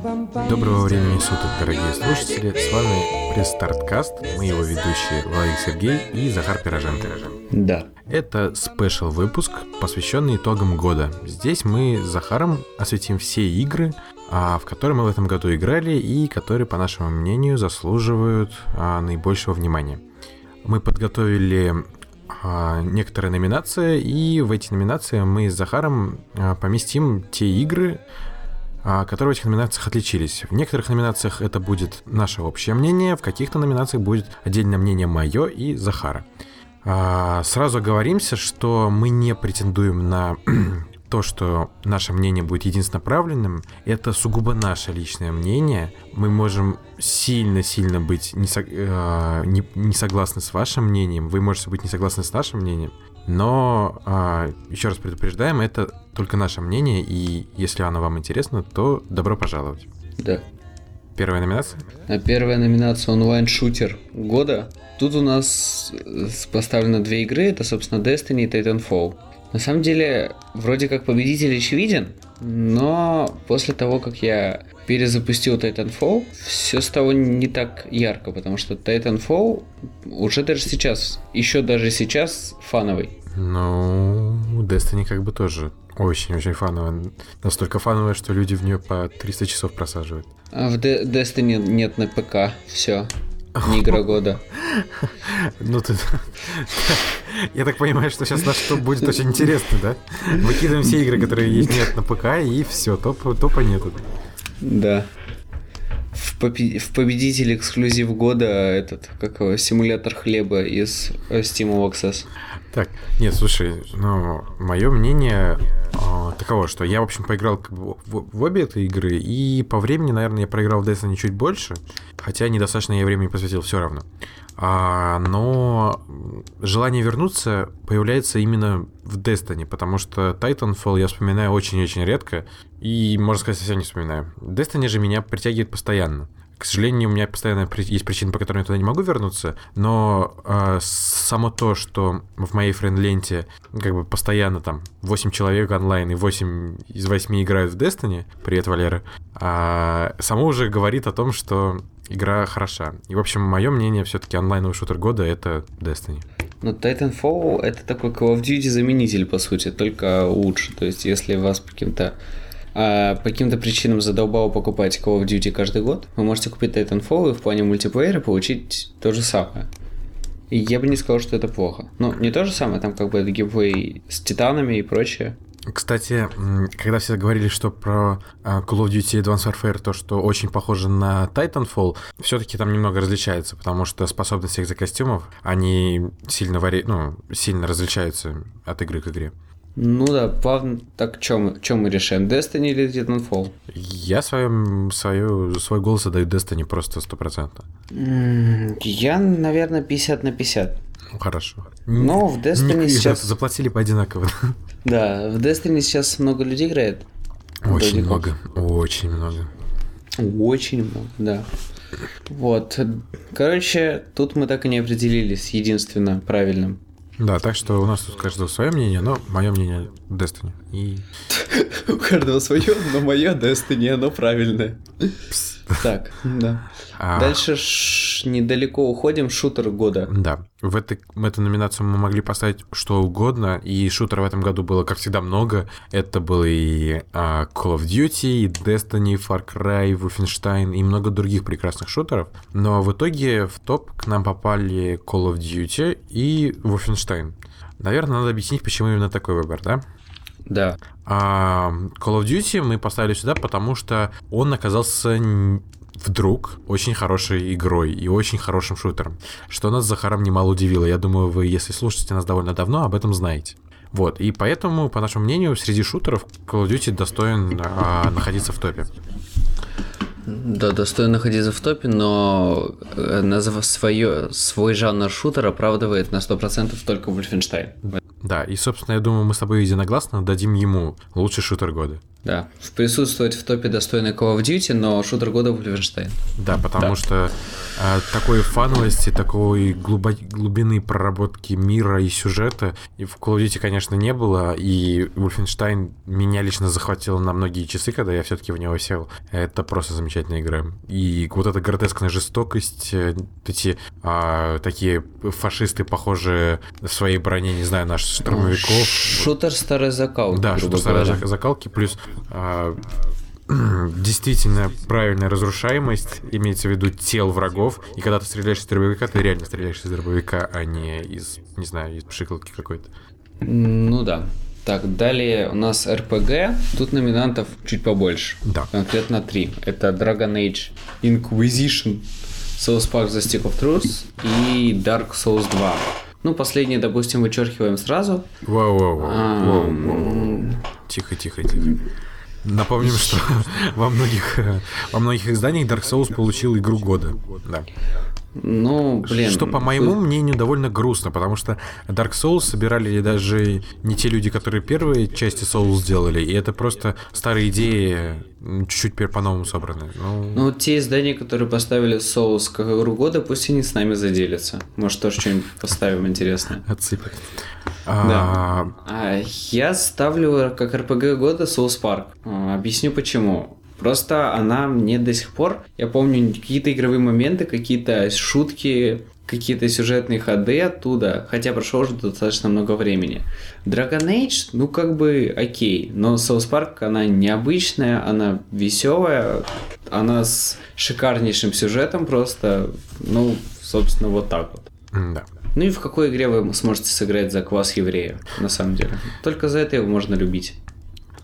Доброго времени суток, дорогие слушатели. С вами пресс-старткаст, мы его ведущие Владимир Сергей и Захар Пироженко. Да. Это спешл выпуск, посвященный итогам года. Здесь мы с Захаром осветим все игры, а, в которые мы в этом году играли и которые, по нашему мнению, заслуживают а, наибольшего внимания. Мы подготовили а, некоторые номинации, и в эти номинации мы с Захаром поместим те игры, которые в этих номинациях отличились. В некоторых номинациях это будет наше общее мнение, в каких-то номинациях будет отдельное мнение мое и Захара. А, Сразу оговоримся, что мы не претендуем на то, что наше мнение будет единственно правильным, это сугубо наше личное мнение. Мы можем сильно-сильно быть не, сог- э, не- не согласны с вашим мнением, вы можете быть не согласны с нашим мнением, но а, еще раз предупреждаем, это только наше мнение, и если оно вам интересно, то добро пожаловать. Да. Первая номинация? А первая номинация онлайн-шутер года. Тут у нас э, поставлено две игры, это, собственно, Destiny и Titanfall. На самом деле, вроде как победитель очевиден, но после того, как я перезапустил Titanfall, все стало не так ярко, потому что Titanfall уже даже сейчас, еще даже сейчас фановый. Ну, Destiny как бы тоже очень-очень фановая. Настолько фановая, что люди в нее по 300 часов просаживают. А в De- Destiny нет на ПК, все. Не игра года. Ну ты... Я так понимаю, что сейчас наш топ будет очень интересный, да? Выкидываем все игры, которые есть нет на ПК, и все, топ, топа нету. Да. В, попе- в победитель эксклюзив года этот, как его, симулятор хлеба из э, Steam Access. Так, нет, слушай, ну, мое мнение а, таково, что я, в общем, поиграл как в, в обе этой игры, и по времени, наверное, я проиграл в Destiny чуть больше, хотя недостаточно я времени посвятил все равно. А, но желание вернуться появляется именно в Destiny, потому что Titanfall я вспоминаю очень-очень редко, и, можно сказать, совсем не вспоминаю. Destiny же меня притягивает постоянно. К сожалению, у меня постоянно есть причины, по которым я туда не могу вернуться, но э, само то, что в моей френд-ленте как бы постоянно там 8 человек онлайн и 8 из 8 играют в Destiny, привет, Валера, а, само уже говорит о том, что игра хороша. И, в общем, мое мнение, все-таки онлайновый шутер года — это Destiny. Но Titanfall это такой Call of Duty заменитель, по сути, только лучше. То есть, если вас каким-то а, по каким-то причинам задолбало покупать Call of Duty каждый год, вы можете купить Titanfall и в плане мультиплеера получить то же самое. И я бы не сказал, что это плохо. Ну, не то же самое, там как бы это геймплей с титанами и прочее. Кстати, когда все говорили, что про а, Call of Duty Advanced Warfare, то, что очень похоже на Titanfall, все-таки там немного различается, потому что способности экзокостюмов, они сильно, вари... ну, сильно различаются от игры к игре. Ну да, плавно. Так, мы, чё мы решаем? Destiny или Titanfall? Я своем, свою, свой голос отдаю Destiny просто стопроцентно. Я, наверное, 50 на 50. Ну, хорошо. Но в Destiny Не- сейчас... Заплатили по одинаково. Да, в Destiny сейчас много людей играет. Очень много. Очень много. Очень много, да. Вот. Короче, тут мы так и не определились единственно правильным. Да, так что у нас тут каждого свое мнение, но мое мнение Destiny. И У каждого свое, но мое Destiny, оно правильное. Так, да. А. Дальше ш- недалеко уходим, шутер года. Да, в, этой, в эту номинацию мы могли поставить что угодно, и шутеров в этом году было, как всегда, много. Это было и а, Call of Duty, и Destiny, Far Cry, Wolfenstein и много других прекрасных шутеров. Но в итоге в топ к нам попали Call of Duty и Wolfenstein. Наверное, надо объяснить, почему именно такой выбор, да? Да. А Call of Duty мы поставили сюда, потому что он оказался вдруг очень хорошей игрой и очень хорошим шутером, что нас с Захаром немало удивило. Я думаю, вы, если слушаете нас довольно давно, об этом знаете. Вот, и поэтому, по нашему мнению, среди шутеров Call of Duty достоин а, находиться в топе. Да, достойно находиться в топе, но э, назов свое, свой жанр шутер оправдывает на 100% только Wolfenstein. Да, и, собственно, я думаю, мы с тобой единогласно дадим ему лучший шутер года. Да, присутствовать в топе достойный Call of Duty, но шутер года Wolfenstein. Да, потому да. что э, такой фановости, такой глубо- глубины проработки мира и сюжета и в Call of Duty, конечно, не было, и Wolfenstein меня лично захватил на многие часы, когда я все-таки в него сел. Это просто замечательная игра. И вот эта гротескная жестокость, э, эти э, такие фашисты, похожие в своей броне, не знаю, наш штурмовиков. Шутер старой закалки. Да, шутер старой закалки, плюс действительно правильная разрушаемость, имеется в виду тел врагов, и когда ты стреляешь из дробовика, ты реально стреляешь из дробовика, а не из, не знаю, из пшикалки какой-то. Ну да. Так, далее у нас РПГ. Тут номинантов чуть побольше. Да. Конкретно три. Это Dragon Age Inquisition, South Park The Stick of Truth и Dark Souls 2. Ну, последнее, допустим, вычеркиваем сразу. Воу-воу-воу. Тихо, тихо, тихо. Напомним, что во многих, во многих изданиях Dark Souls получил игру года. Да. Ну, блин. Что, по моему мнению, довольно грустно, потому что Dark Souls собирали даже не те люди, которые первые части Souls сделали, и это просто старые идеи, чуть-чуть по-новому собраны. Ну... ну, те издания, которые поставили Souls как игру года, пусть они с нами заделятся. Может, тоже что-нибудь поставим интересное. Отсыпят. Да. А, я ставлю как РПГ года Souls Park. А, объясню почему. Просто она мне до сих пор, я помню какие-то игровые моменты, какие-то шутки, какие-то сюжетные ходы оттуда, хотя прошло уже достаточно много времени. Dragon Age, ну как бы окей, но South Park, она необычная, она веселая, она с шикарнейшим сюжетом просто, ну, собственно, вот так вот. Да. Ну и в какой игре вы сможете сыграть за квас еврея, на самом деле? Только за это его можно любить.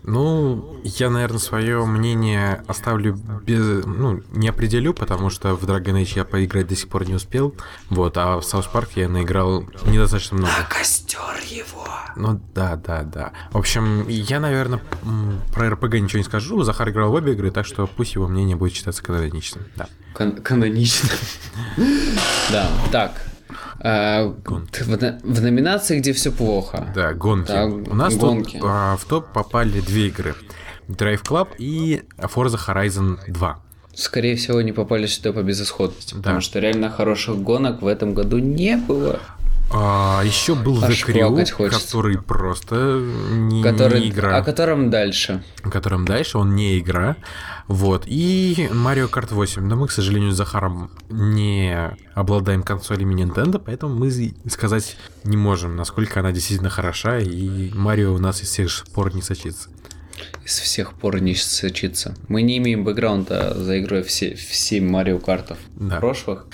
Ну, я, наверное, свое мнение оставлю без... Ну, не определю, потому что в Dragon Age я поиграть до сих пор не успел. Вот, а в South Park я наиграл недостаточно много. На костер его! Ну, да, да, да. В общем, я, наверное, про РПГ ничего не скажу. Захар играл в обе игры, так что пусть его мнение будет считаться каноничным. Да. Кан- каноничным. Да, так, а, в, в номинации, где все плохо. Да, гонки. Да, У нас гонки. тут а, в топ попали две игры. Drive Club и Forza Horizon 2. Скорее всего, не попали сюда по безысходности, да. потому что реально хороших гонок в этом году не было. А, еще был Аж The Crew, который просто не, который, не игра. О котором дальше. О котором дальше, он не игра. Вот. И Mario Kart 8. Но мы, к сожалению, с Захаром не обладаем консолями Nintendo, поэтому мы сказать не можем, насколько она действительно хороша, и Марио у нас из всех пор не сочится из всех пор не сочится. Мы не имеем бэкграунда за игрой все, все Марио Картов да. прошлых.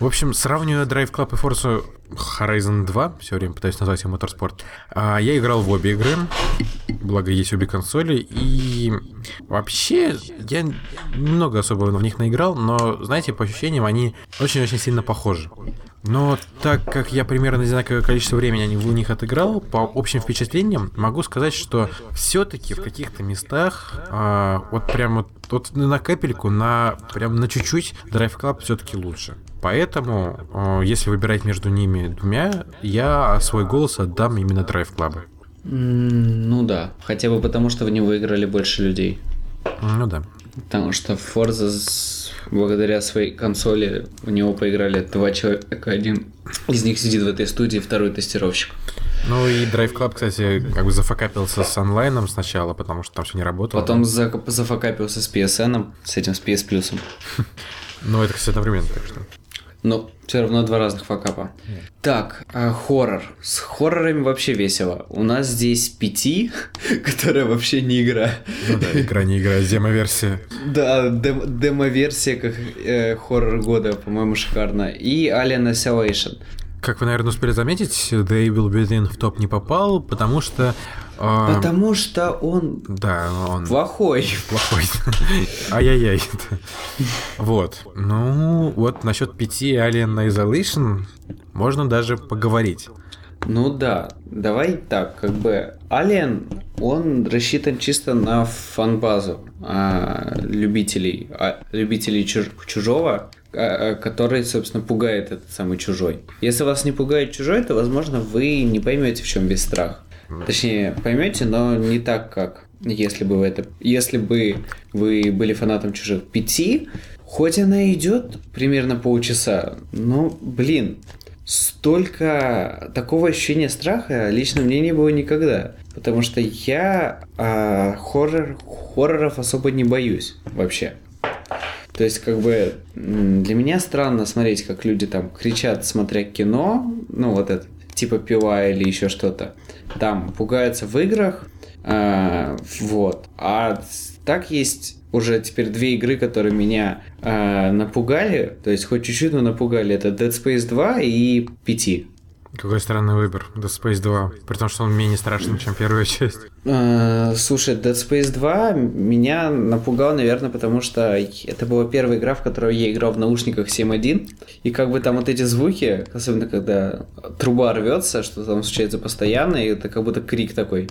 В общем, сравнивая Drive Club и Forza Horizon 2, все время пытаюсь назвать его моторспорт, а, я играл в обе игры, благо есть обе консоли, и вообще я немного особо в них наиграл, но, знаете, по ощущениям они очень-очень сильно похожи. Но так как я примерно одинаковое количество времени в них отыграл, по общим впечатлениям могу сказать, что все-таки в каких-то местах а, вот прям вот, вот на капельку, на прям на чуть-чуть Drive Club все-таки лучше. Поэтому, а, если выбирать между ними двумя, я свой голос отдам именно Drive Club. Ну да, хотя бы потому, что в него выиграли больше людей. Ну да. Потому что Forza благодаря своей консоли у него поиграли два человека, один из них сидит в этой студии, второй тестировщик. Ну и Drive Club, кстати, как бы зафакапился с онлайном сначала, потому что там все не работало. Потом за зафакапился с PSN, с этим, с PS Plus. Ну, это, кстати, одновременно, так что. Но все равно два разных факапа. Yeah. Так, а, хоррор. С хоррорами вообще весело. У нас здесь пяти, которая вообще не игра. Ну да, игра не игра, демо-версия. Да, дем- демо-версия как э, хоррор года, по-моему, шикарно. И Alien Isolation. Как вы, наверное, успели заметить, The Evil Within в топ не попал, потому что а, Потому что он, да, он плохой. Плохой. Ай-яй-яй. Вот. Ну, вот насчет пяти Alien Isolation можно даже поговорить. Ну да, давай так, как бы Alien, он рассчитан чисто на фан-базу а, любителей, а, любителей чуж- чужого, а, а, который, собственно, пугает этот самый чужой. Если вас не пугает чужой, то, возможно, вы не поймете, в чем весь страх. Точнее, поймете, но не так, как если бы вы это, если бы вы были фанатом чужих пяти, хоть она идет примерно полчаса, но, блин, столько такого ощущения страха лично мне не было никогда. Потому что я а, хоррор, хорроров особо не боюсь вообще. То есть, как бы, для меня странно смотреть, как люди там кричат, смотря кино, ну, вот это, типа пила или еще что-то, там пугаются в играх, а, вот. А так есть уже теперь две игры, которые меня э, напугали, то есть хоть чуть-чуть, но напугали. Это Dead Space 2 и PT. Какой странный выбор. Dead Space 2. При том, что он менее страшный, чем первая часть. Э, слушай, Dead Space 2 меня напугал, наверное, потому что это была первая игра, в которую я играл в наушниках 7.1. И как бы там вот эти звуки, особенно когда труба рвется, что там случается постоянно, и это как будто крик такой.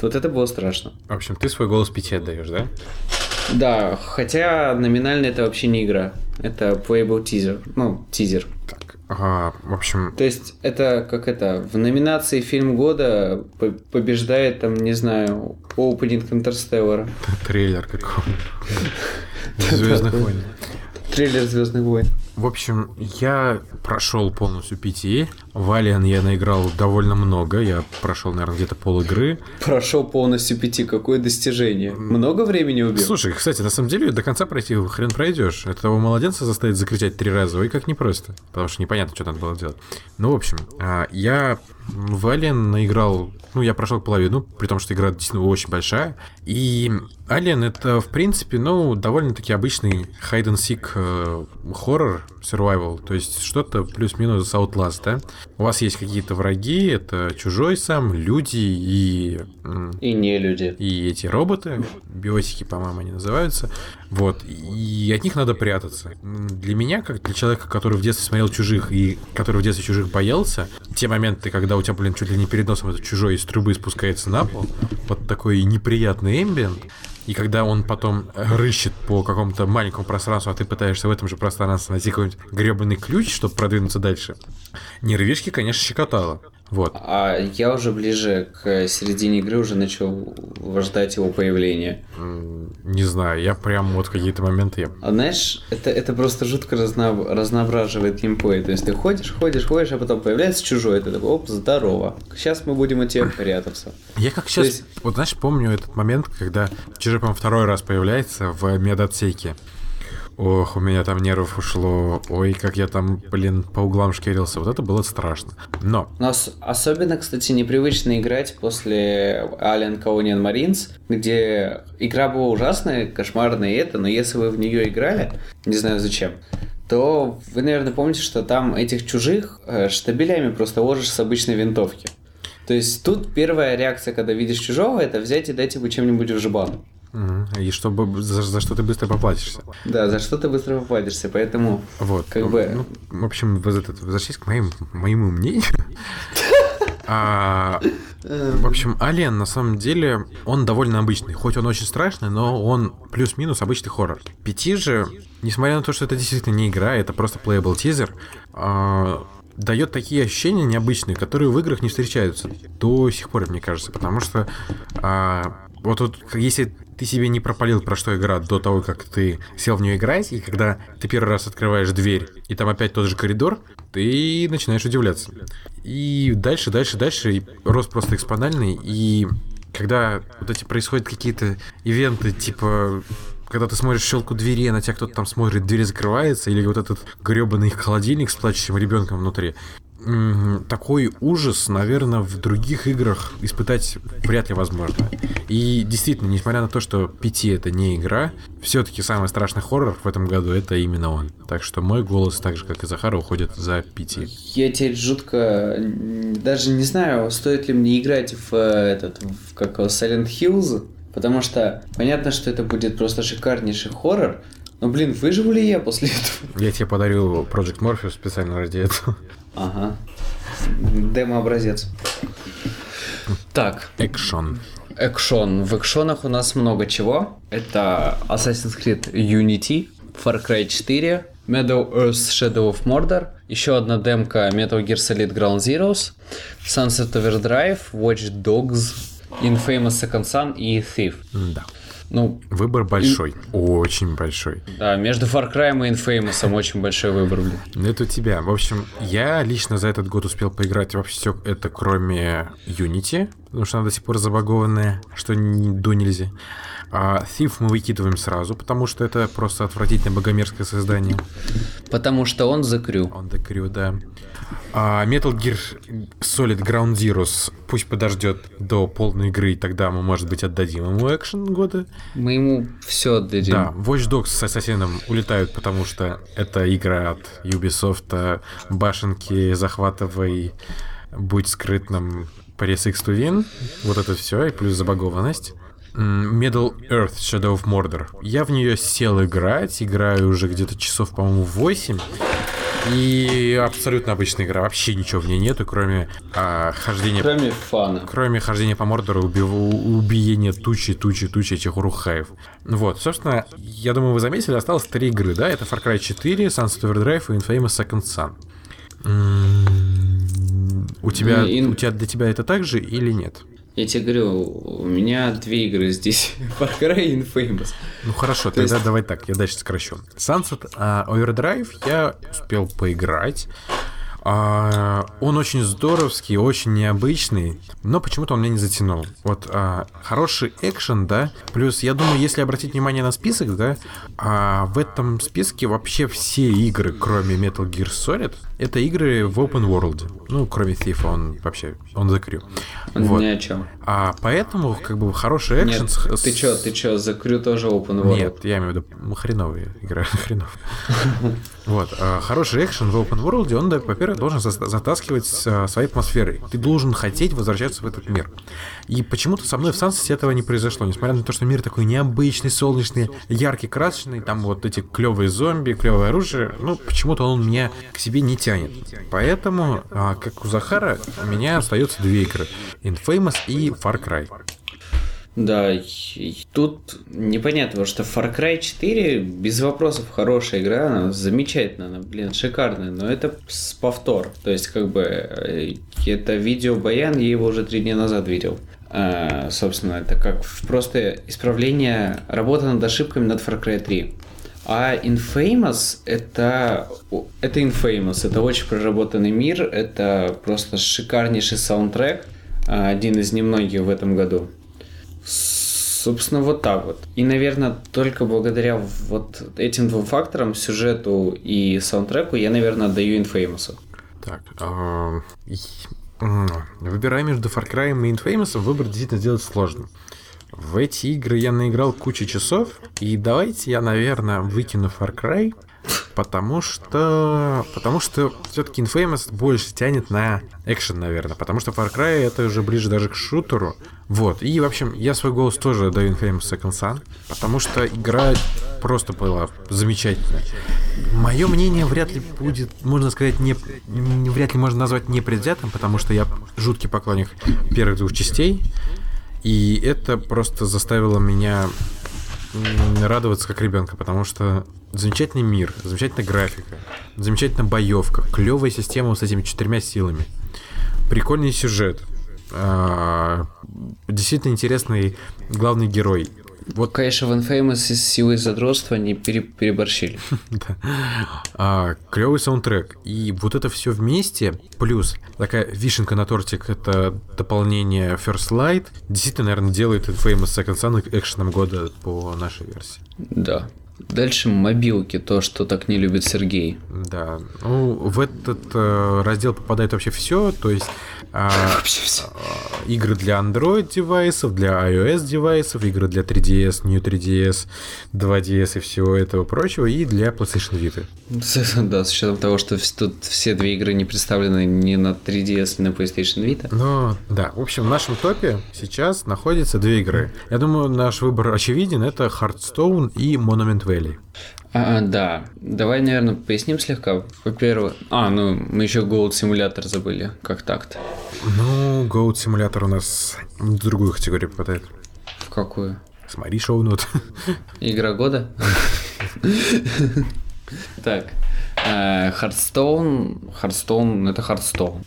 Вот это было страшно. В общем, ты свой голос пяти отдаешь, да? Да, хотя номинально это вообще не игра. Это playable teaser. Ну, тизер. Ага, в общем... То есть это как это, в номинации фильм года по- побеждает там, не знаю, opening Interstellar. Трейлер какой-нибудь. Звездных войн. Трейлер Звездных войн. В общем, я прошел полностью PT. В Alien я наиграл довольно много. Я прошел, наверное, где-то пол игры. Прошел полностью пяти. Какое достижение? Много времени убил? Слушай, кстати, на самом деле до конца пройти хрен пройдешь. Этого младенца заставить закричать три раза, ой, как непросто. Потому что непонятно, что надо было делать. Ну, в общем, а, я в Alien наиграл... Ну, я прошел половину, при том, что игра действительно очень большая. И Alien это, в принципе, ну, довольно-таки обычный hide-and-seek э, хоррор, survival. То есть что-то плюс-минус Outlast, да? У вас есть какие-то враги, это чужой сам, люди и... И не люди. и эти роботы, биотики, по-моему, они называются, вот, и от них надо прятаться. Для меня, как для человека, который в детстве смотрел «Чужих» и который в детстве «Чужих» боялся, те моменты, когда у тебя, блин, чуть ли не перед носом этот чужой из трубы спускается на пол, вот такой неприятный эмбиент, и когда он потом рыщет по какому-то маленькому пространству, а ты пытаешься в этом же пространстве найти какой-нибудь гребаный ключ, чтобы продвинуться дальше, нервишки, конечно, щекотало. Вот. А я уже ближе к середине игры уже начал ждать его появления. Не знаю, я прям вот какие-то моменты А знаешь, это, это просто жутко разно- разноображивает геймплей. То есть ты ходишь, ходишь, ходишь, а потом появляется чужой, ты такой, оп, здорово. Сейчас мы будем тебя прятаться. Я как сейчас, есть- вот знаешь, помню этот момент, когда чужой, по-моему, второй раз появляется в медотсеке. Ох, у меня там нервов ушло. Ой, как я там, блин, по углам шкерился. Вот это было страшно. Но, Но ос- особенно, кстати, непривычно играть после Alien Colonial Marines, где игра была ужасная, кошмарная и это, но если вы в нее играли, не знаю зачем, то вы, наверное, помните, что там этих чужих э, штабелями просто ложишь с обычной винтовки. То есть тут первая реакция, когда видишь чужого, это взять и дать ему чем-нибудь в жбан. И чтобы за, за что ты быстро поплатишься. Да, за что ты быстро попадешься, поэтому Вот. Как ну, бы- ну, в общем, возвращаясь к моим, моему мнению. А, В общем, Alien, на самом деле, он довольно обычный. Хоть он очень страшный, но он плюс-минус обычный хоррор. Пяти же, несмотря на то, что это действительно не игра, это просто playable тизер, а, дает такие ощущения необычные, которые в играх не встречаются до сих пор, мне кажется. Потому что а, вот тут, если ты себе не пропалил, про что игра до того, как ты сел в нее играть, и когда ты первый раз открываешь дверь, и там опять тот же коридор, ты начинаешь удивляться. И дальше, дальше, дальше, и рост просто экспональный, и когда вот эти происходят какие-то ивенты, типа когда ты смотришь щелку двери, на тебя кто-то там смотрит, дверь закрывается, или вот этот гребаный холодильник с плачущим ребенком внутри. Такой ужас, наверное, в других играх испытать вряд ли возможно. И действительно, несмотря на то, что PT это не игра, все-таки самый страшный хоррор в этом году это именно он. Так что мой голос, так же как и Захара, уходит за PT. Я теперь жутко даже не знаю, стоит ли мне играть в э, этот, в как его, Silent Hills, потому что понятно, что это будет просто шикарнейший хоррор, но, блин, выживу ли я после этого? Я тебе подарю Project Morpheus специально ради этого. Ага. демо-образец. Так. Экшон. Экшон. В экшонах у нас много чего. Это Assassin's Creed Unity, Far Cry 4, Meadow Earth Shadow of Mordor, еще одна демка Metal Gear Solid Ground Zeroes, Sunset Overdrive, Watch Dogs, Infamous Second Son и Thief. Да. Ну, Выбор большой. Очень большой. да, между Far Cry и Infamous очень большой выбор, блин. Ну, Это у тебя. В общем, я лично за этот год успел поиграть во все это, кроме Unity, потому что она до сих пор забагованная, что не до нельзя. А Thief мы выкидываем сразу, потому что это просто отвратительное богомерзкое создание. Потому что он закрю. Он the Crew, да. А Metal Gear Solid Ground Zeroes пусть подождет до полной игры, и тогда мы, может быть, отдадим ему экшен года. Мы ему все отдадим. Да, Watch Dogs с Ассасином улетают, потому что это игра от Ubisoft, а башенки захватывай, будь скрытным, Press X to Win, вот это все, и плюс забагованность. М, Middle Earth Shadow of Mordor. Я в нее сел играть, играю уже где-то часов, по-моему, 8. И абсолютно обычная игра, вообще ничего в ней нету, кроме а, хождения Кроме фана. Кроме хождения по Мордору, убив- убиения тучи, тучи, тучи этих урухаев. Вот, собственно, я думаю, вы заметили, осталось три игры, да? Это Far Cry 4, Sunset Overdrive и Infamous Second Son. М, У тебя, и- у тебя для тебя это так же или нет? Я тебе говорю, у меня две игры здесь. Far Cry и Infamous. Ну хорошо, То есть- тогда давай так, я дальше сокращу. Sunset а, Overdrive я успел поиграть. А, он очень здоровский, очень необычный, но почему-то он меня не затянул. Вот а, хороший экшен, да, плюс я думаю, если обратить внимание на список, да, а, в этом списке вообще все игры, кроме Metal Gear Solid, это игры в open world. Ну, кроме Thief, он вообще, он закрыл. Вот. Ни о чем. А поэтому, как бы, хороший экшен... Нет, с- ты чё, ты чё, закрю тоже open world? нет, я имею в виду ну, хреновые игры, хренов. Вот, а, хороший экшен в open world, он, во-первых, должен затаскивать а, своей атмосферой. Ты должен хотеть возвращаться в этот мир. И почему-то со мной в Сансете этого не произошло, несмотря на то, что мир такой необычный, солнечный, яркий, красочный, там вот эти клевые зомби, клевое оружие, ну, почему-то он меня к себе не тянет. Поэтому, а, как у Захара, у меня остается две игры. Infamous и Far Cry. Да, тут непонятно, что Far Cry 4 без вопросов хорошая игра, она замечательная, она, блин, шикарная, но это повтор. То есть, как бы, э, это видео Баян, я его уже три дня назад видел. А, собственно, это как просто исправление работы над ошибками над Far Cry 3. А Infamous это, это Infamous, это очень проработанный мир, это просто шикарнейший саундтрек, а, один из немногих в этом году. Собственно, вот так вот. И, наверное, только благодаря вот этим двум факторам, сюжету и саундтреку, я, наверное, отдаю Infamous. Так, выбирая между Far Cry и Infamous, выбор действительно сделать сложно. В эти игры я наиграл кучу часов, и давайте я, наверное, выкину Far Cry, потому что... Потому что все-таки Infamous больше тянет на экшен, наверное, потому что Far Cry это уже ближе даже к шутеру. Вот, и, в общем, я свой голос тоже даю Infamous Second Son, потому что игра просто была замечательная. Мое мнение вряд ли будет, можно сказать, не, вряд ли можно назвать непредвзятым, потому что я жуткий поклонник первых двух частей, и это просто заставило меня радоваться как ребенка, потому что замечательный мир, замечательная графика, замечательная боевка, клевая система с этими четырьмя силами, прикольный сюжет, а, действительно интересный главный герой. Вот Конечно, в Infamous с силой задротства не пере- переборщили. А, клевый саундтрек. И вот это все вместе, плюс такая вишенка на тортик, это дополнение First Light, действительно, наверное, делает Infamous Second Son экшеном года по нашей версии. Да. Дальше мобилки, то, что так не любит Сергей. Да. Ну, в этот э, раздел попадает вообще все, то есть все. а, игры для Android девайсов, для iOS девайсов, игры для 3DS, New 3DS, 2DS и всего этого прочего, и для PlayStation Vita. Да, с учетом того, что тут все две игры не представлены ни на 3DS, ни на PlayStation Vita. Но, да, в общем, в нашем топе сейчас находятся две игры. Я думаю, наш выбор очевиден. Это Hearthstone и Monument Valley. А, да. Давай, наверное, поясним слегка. Во-первых... А, ну, мы еще Goat Simulator забыли. Как так-то? Ну, Goat Simulator у нас в другую категорию попадает. В какую? Смотри show notes. Игра года? Так. Hearthstone. Hearthstone это Hearthstone.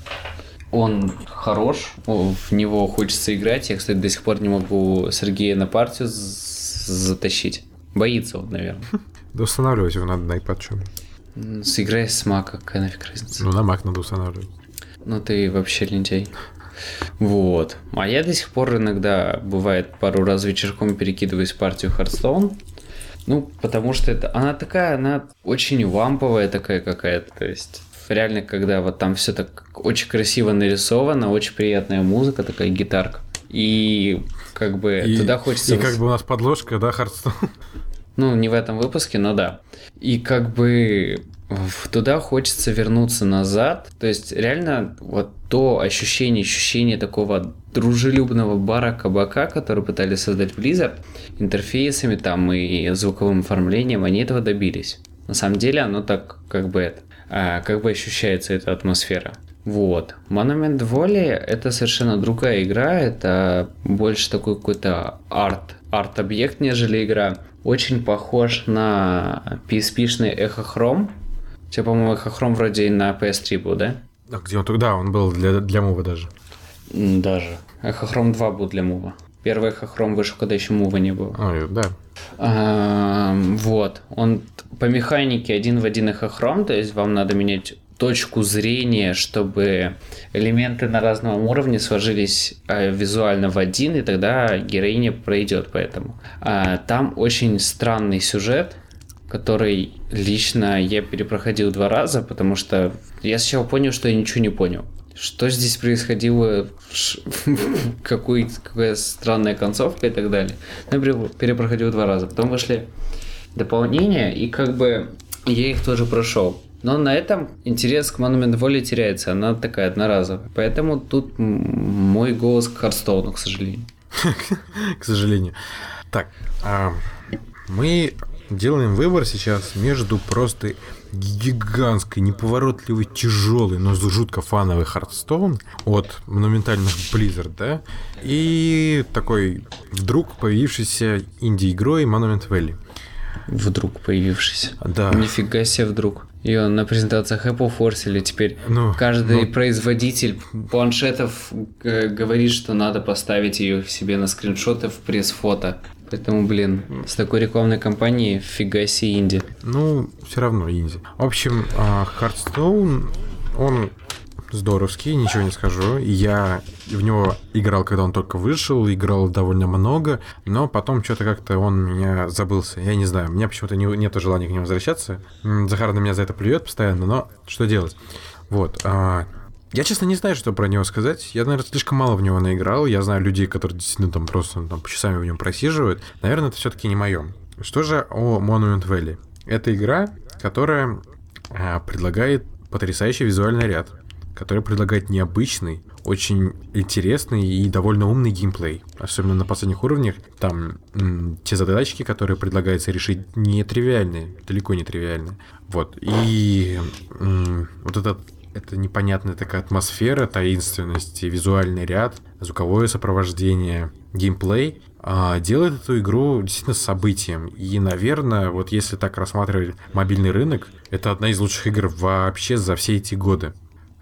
Он хорош, в него хочется играть. Я, кстати, до сих пор не могу Сергея на партию затащить. Боится он, наверное. Да устанавливать его надо на iPad чем. Сыграй с Мака, какая нафиг разница. Ну, на Mac надо устанавливать. Ну ты вообще лентяй. Вот. А я до сих пор иногда, бывает, пару раз вечерком перекидываюсь в партию Hearthstone. Ну, потому что это, она такая, она очень ламповая такая какая-то. То есть, реально, когда вот там все так очень красиво нарисовано, очень приятная музыка, такая гитарка. И как бы И, туда хочется... и как бы у нас подложка, да, Хардстоун? Ну, не в этом выпуске, но да. И как бы туда хочется вернуться назад. То есть реально вот то ощущение, ощущение такого дружелюбного бара кабака, который пытались создать Blizzard, интерфейсами там и звуковым оформлением, они этого добились. На самом деле оно так как бы это, а, как бы ощущается эта атмосфера. Вот. Monument Valley это совершенно другая игра, это больше такой какой-то арт, арт-объект, нежели игра. Очень похож на PSP-шный Chrome. У тебя, по-моему, Echo Chrome вроде и на PS3 был, да? А где он тогда? Он был для, для мува даже. Даже. Echo Chrome 2 был для мува. Первый Echo Chrome вышел, когда еще мува не было. Ой, да. Ам, Вот. Он по механике один в один эхохром, то есть вам надо менять точку зрения, чтобы элементы на разном уровне сложились э, визуально в один, и тогда героиня пройдет по этому. А, Там очень странный сюжет, который лично я перепроходил два раза, потому что я сначала понял, что я ничего не понял. Что здесь происходило, какой, какая странная концовка и так далее. Ну, я пере- перепроходил два раза. Потом вышли дополнения, и как бы я их тоже прошел. Но на этом интерес к Monument Valley теряется, она такая одноразовая. Поэтому тут мой голос к Харстоуну, к сожалению. к сожалению. Так, а, мы делаем выбор сейчас между просто гигантской, неповоротливой, тяжелой, но жутко фановой Hearthstone от монументальных Blizzard, да, и такой вдруг появившейся инди-игрой Monument Valley. Вдруг появившийся. Да. Нифига себе вдруг. Ее на презентациях Apple форсили теперь. Ну, Каждый ну, производитель планшетов э, говорит, что надо поставить ее себе на скриншоты в пресс-фото. Поэтому, блин, с такой рекламной кампанией фига себе инди. Ну, все равно инди. В общем, Hearthstone, он здоровский, ничего не скажу. Я в него играл, когда он только вышел, играл довольно много, но потом что-то как-то он меня забылся. Я не знаю, у меня почему-то не, нету желания к нему возвращаться. Захар на меня за это плюет постоянно, но что делать? Вот. а, я, честно, не знаю, что про него сказать. Я, наверное, слишком мало в него наиграл. Я знаю людей, которые действительно там просто там, часами в нем просиживают. Наверное, это все-таки не мое. Что же о Monument Valley? Это игра, которая а, предлагает потрясающий визуальный ряд, который предлагает необычный, очень интересный и довольно умный геймплей. Особенно на последних уровнях. Там м, те задачки, которые предлагается решить, нетривиальные, далеко не тривиальные. Вот. И м, вот этот это непонятная такая атмосфера, таинственность, визуальный ряд, звуковое сопровождение, геймплей а, делает эту игру действительно событием. И, наверное, вот если так рассматривать мобильный рынок, это одна из лучших игр вообще за все эти годы.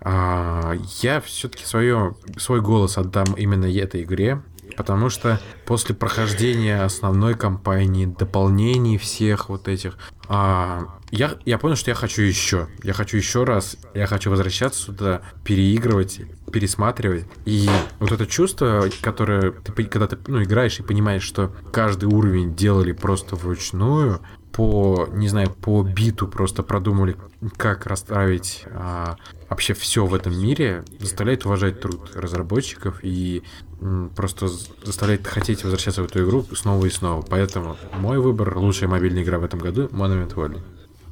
А, я все-таки свое, свой голос отдам именно этой игре, потому что после прохождения основной кампании, дополнений всех вот этих, а, я, я понял, что я хочу еще. Я хочу еще раз, я хочу возвращаться сюда, переигрывать, пересматривать. И вот это чувство, которое ты, когда ты ну, играешь и понимаешь, что каждый уровень делали просто вручную, по, не знаю, по биту просто продумали, как расставить а, вообще все в этом мире, заставляет уважать труд разработчиков и м, просто заставляет хотеть возвращаться в эту игру снова и снова. Поэтому мой выбор лучшая мобильная игра в этом году Monument Valley.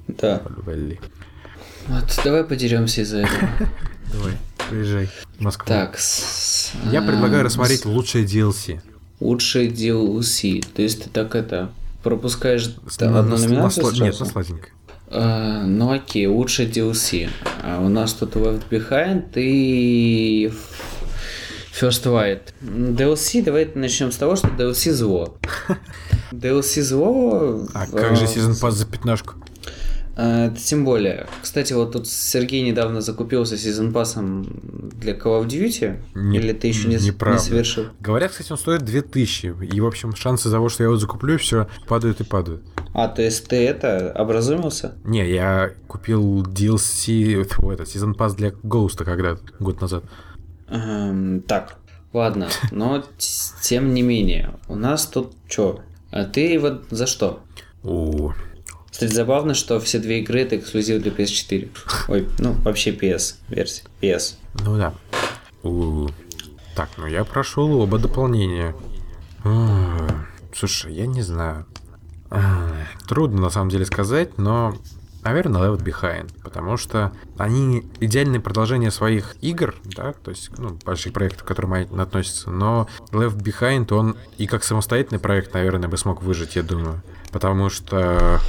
Да. Valley. Вот, давай подеремся из-за этого. Давай, приезжай в Москву. Так, Я предлагаю а, рассмотреть лучшее DLC. Лучшие DLC. То есть ты так это пропускаешь там на- одну на- на номинацию сла- Нет, на сладенькое. Э, ну окей, лучший DLC. А у нас тут Left Behind и First Light. DLC, давайте начнем с того, что DLC зло. DLC зло... А как же сезон пас за пятнашку? Э, Тем более. Кстати, вот тут Сергей недавно закупился сезон пассом для Call of Duty. Не- Или ты еще не, не неправда. совершил? Говорят, кстати, он стоит 2000. И, в общем, шансы того, что я его закуплю, все падают и падают. А, то есть ты это, образумился? Не, я купил DLC, фу, этот сезон пас для Гоуста когда-то, год назад. Эм, так, ладно, но тем не менее, у нас тут что? А ты вот за что? О, Кстати, забавно, что все две игры это эксклюзив для PS4. Ой, ну вообще PS версия. PS. ну да. У. Так, ну я прошел оба дополнения. А, Слушай, я не знаю. А, Трудно на самом деле сказать, но, наверное, Left Behind, потому что они идеальное продолжение своих игр, да, то есть, ну, больших проектов, к которым они относятся, но Left Behind, он и как самостоятельный проект, наверное, бы смог выжить, я думаю. Потому что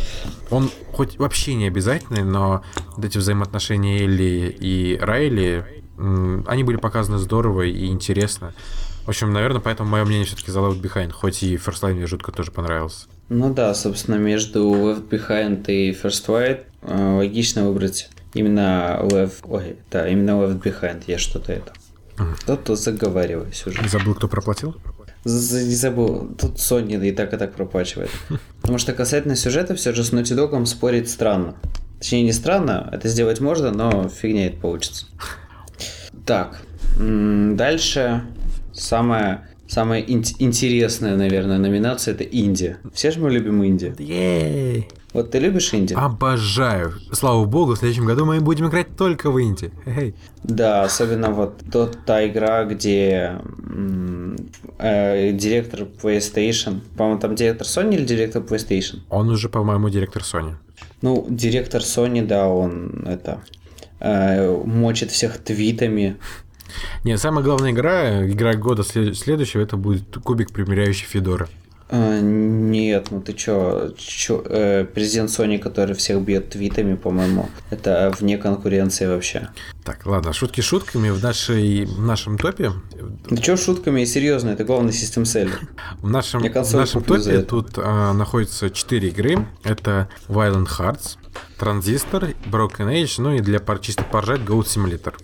он хоть вообще не обязательный, но вот эти взаимоотношения Элли и Райли, они были показаны здорово и интересно. В общем, наверное, поэтому мое мнение все-таки за Left Behind, хоть и First Light мне жутко тоже понравился. Ну да, собственно, между Left Behind и First Light э, логично выбрать именно Left... Ой, да, именно Left Behind. Я что-то это... Кто-то заговариваюсь уже. Забыл, кто проплатил? Не забыл, тут Sony и так и так проплачивает. Потому что касательно сюжета, все же с Naughty Dog'ом спорить странно. Точнее, не странно, это сделать можно, но фигня это получится. Так, дальше самая, самая ин- интересная, наверное, номинация это Индия. Все же мы любим Индию. Ей! Вот ты любишь Индию? Обожаю. Слава богу, в следующем году мы будем играть только в Инди. Эй. Да, особенно вот тот, та игра, где э, директор PlayStation, по-моему, там директор Sony или директор PlayStation? Он уже, по-моему, директор Sony. Ну, директор Sony, да, он это э, мочит всех твитами. Не, самая главная игра, игра года след- следующего, это будет кубик, примеряющий Федора. Э, нет, ну ты чё, чё, э, президент Sony, который всех бьет твитами, по-моему, это вне конкуренции вообще. Так, ладно, шутки шутками. В, нашей, в нашем топе, Ты чё шутками, серьезно, это главный систем селлер. в нашем, в нашем топе тут а, находится 4 игры. Это Violent Hearts, Transistor, Broken Age, ну и для чисто поржать Goat Simulator.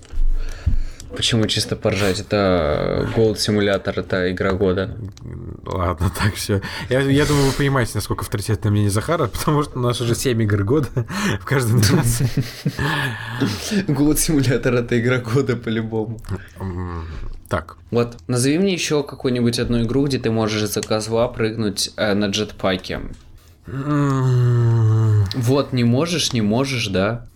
Почему чисто поржать? Это Gold Simulator, это игра года. Ладно, так все. Я, я думаю, вы понимаете, насколько авторитетное мнение Захара, потому что у нас уже 7 игр года в каждой номинации. Gold Simulator это игра года по-любому. Так, Вот, назови мне еще какую-нибудь одну игру, где ты можешь из-за козла прыгнуть э, на джетпаке. Вот, не можешь, не можешь, да?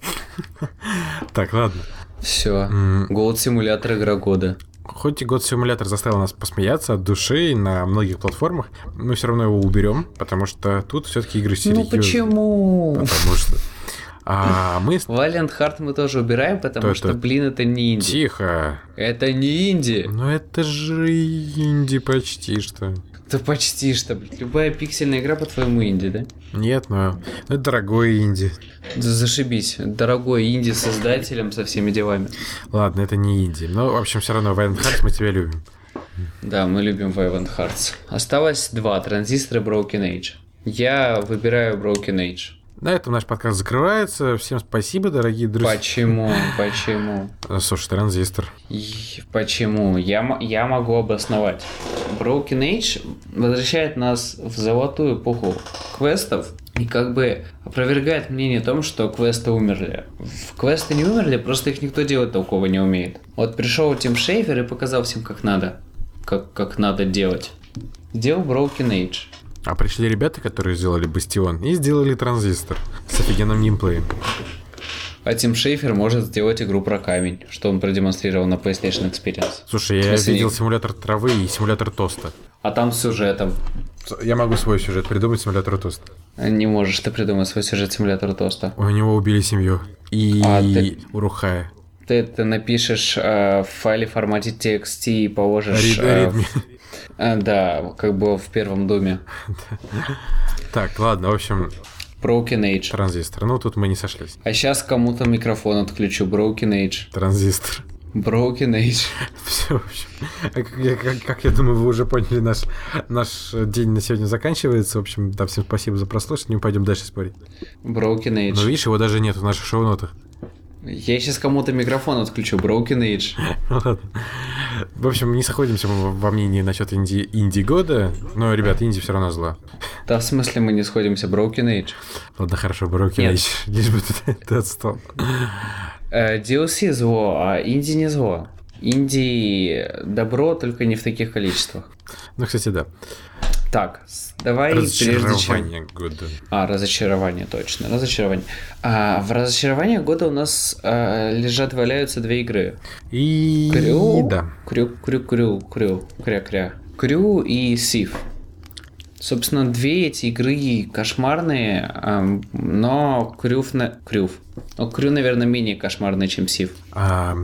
так, ладно. Все. Simulator игра года. Хоть и год симулятор заставил нас посмеяться от души на многих платформах, мы все равно его уберем, потому что тут все-таки игры серьезные. Ну почему? Потому что. А мы. Valiant Heart мы тоже убираем, потому То- что, то- блин, это не инди. Тихо. Это не инди. Ну это же инди почти что. Это почти что, блин. Любая пиксельная игра по-твоему инди, да? Нет, но ну, это дорогой инди. За- Зашибись. Дорогой инди создателем со всеми делами. Ладно, это не инди. Но, в общем, все равно, Violent Hearts мы тебя любим. Да, мы любим Valiant Hearts. Осталось два. Транзистор и Broken Age. Я выбираю Broken Age. На этом наш подкаст закрывается. Всем спасибо, дорогие друзья. Почему? Почему? Слушай, транзистор. И Почему? Я, я могу обосновать. Broken Age возвращает нас в золотую эпоху квестов и как бы опровергает мнение о том, что квесты умерли. В квесты не умерли, просто их никто делать толково не умеет. Вот пришел Тим Шейфер и показал всем, как надо. Как, как надо делать. Сделал Broken Age. А пришли ребята, которые сделали Бастион и сделали транзистор с офигенным геймплеем. А Тим Шейфер может сделать игру про камень, что он продемонстрировал на PlayStation Experience. Слушай, я видел симулятор травы и симулятор тоста. А там с сюжетом. Я могу свой сюжет придумать симулятор тоста. Не можешь ты придумать свой сюжет симулятора тоста. У него убили семью. И А, ты- Урухая. Ты это напишешь э, в файле в формате TXT и положишь... Рид- э. Э, да, как было в первом доме. Так, ладно, в общем, Broken Age. транзистор. Ну, тут мы не сошлись. А сейчас кому-то микрофон отключу. Broken Age. Транзистор. Broken Age. Все, в общем. А Как я, как- как я думаю, вы уже поняли, наш, наш день на сегодня заканчивается. В общем, да, всем спасибо за прослушивание. Мы пойдем дальше спорить. Broken Но Age. видишь, его даже нет в наших шоу-нотах. Я сейчас кому-то микрофон отключу. Broken Age. Ну ладно. В общем, не сходимся мы во мнении насчет инди, инди года, но, ребят, инди все равно зла. Да, в смысле мы не сходимся. Broken Age. Ладно, хорошо, Broken Нет. Age, лишь бы ты, ты отстал. Э, DLC зло, а инди не зло. Инди добро, только не в таких количествах. Ну, кстати, да. Так, давай прежде чем... Разочарование года. А, разочарование, точно, разочарование. А, в разочаровании года у нас а, лежат, валяются две игры. И... Крю, Да. крю, крю, крю, крю, кря-кря. Крю и Сив. Собственно, две эти игры кошмарные, ам, но Крюв... На... Крюв. Но Крю, наверное, менее кошмарный, чем Сив. А,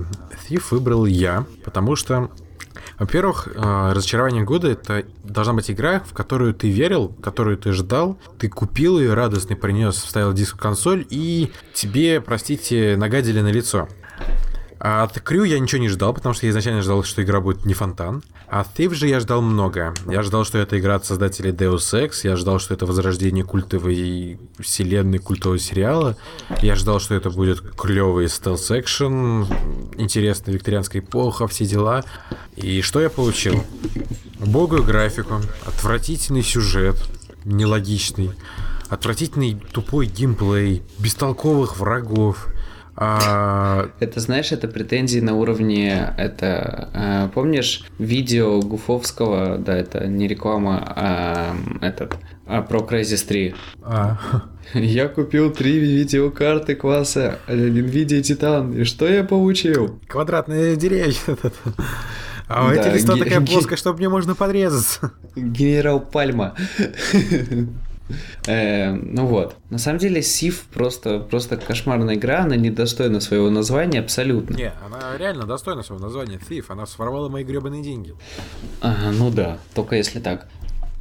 Thief выбрал я, потому что, во-первых, а, разочарование года это должна быть игра, в которую ты верил, которую ты ждал, ты купил ее, радостный принес, вставил диск в консоль, и тебе, простите, нагадили на лицо. А от Крю я ничего не ждал, потому что я изначально ждал, что игра будет не фонтан. А от Thief же я ждал много. Я ждал, что это игра от создателей Deus Ex, я ждал, что это возрождение культовой вселенной, культового сериала. Я ждал, что это будет клевый стелс-экшен, интересная викторианская эпоха, все дела. И что я получил? Убогую графику, отвратительный сюжет, нелогичный, отвратительный тупой геймплей, бестолковых врагов. А, Это, знаешь, это претензии на уровне, это, э, помнишь, видео Гуфовского, да, это не реклама, а этот, а про Crysis 3. а, Я купил три видеокарты класса NVIDIA Titan, и что я получил? Квадратные деревья. А у Да, эти листа ге- такая ге- плоская, чтобы мне можно подрезаться. Генерал Пальма. Э, Ну вот. На самом деле, Сив просто, просто кошмарная игра, она недостойна своего названия абсолютно. Не, она реально достойна своего названия Thief. Она своровала мои гребаные деньги. Ага, ну да, только если так.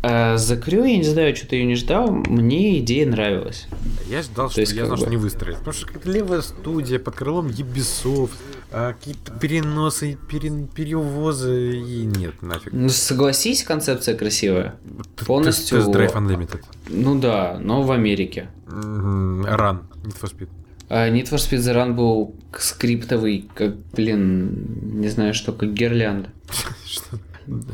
А за Крю я не знаю, что ты ее не ждал, мне идея нравилась. Я ждал, что есть я знал, бы- что не выстрелит. Потому что левая студия под крылом Ubisoft, а, какие-то переносы, пере- перевозы и нет, нафиг. Ну, согласись, концепция красивая. Т- Полностью- Тест Drive Unlimited. Ну да, но в Америке. М, Run, Need for Speed. А Need for Speed The Run был скриптовый, как, блин, не знаю что, как гирлянда. Что?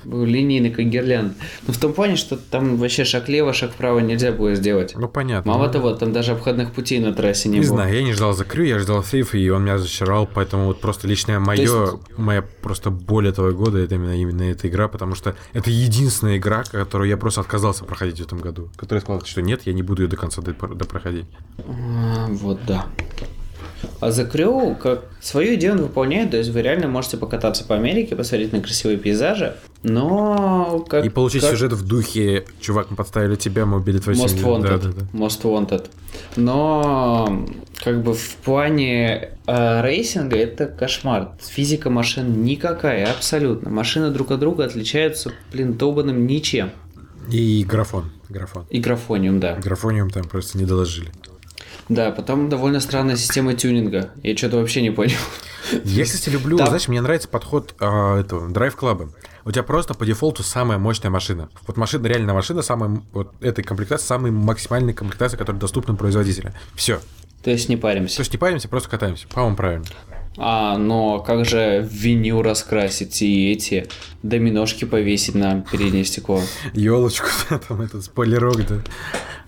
Линейный, как гирлянда. Ну, в том плане, что там вообще шаг лево, шаг вправо нельзя было сделать. Ну, понятно. Мало Ну, того, там даже обходных путей на трассе не, Не было. знаю, я не ждал за Крю, я ждал Thief, и он меня разочаровал, поэтому вот просто личное мое, есть- моя просто боль этого года, это именно, именно эта игра, потому что это единственная игра, которую я просто отказался проходить в этом году, которая сказала, что нет, я не буду ее до конца допро- допроходить. А, Вот да. А за Крю, как свою идею он выполняет, то есть вы реально можете покататься по Америке, посмотреть на красивые пейзажи, но как... И получить как сюжет в духе «Чувак, мы подставили тебя, мы убили твою Most семью». Wanted. Да, да, да. Most Wanted. Но как бы в плане э, рейсинга это кошмар. Физика машин никакая, абсолютно. Машины друг от друга отличаются, блин, долбанным ничем. И графон. Графон. И графониум, да. Графониум там просто не доложили. Да, потом довольно странная система тюнинга. Я что-то вообще не понял. Я, кстати, люблю, Да. знаешь, мне нравится подход а, этого Driveclub а. У тебя просто по дефолту самая мощная машина. Вот машина, реально машина, самая, вот этой комплектации, самая максимальная комплектация, которая доступна производителя. Все. То есть не То паримся. есть не паримся, просто катаемся. По-моему, правильно. А, но как же винил раскрасить и эти доминошки повесить на переднее стекло? Елочку, да, там этот спойлерок, да.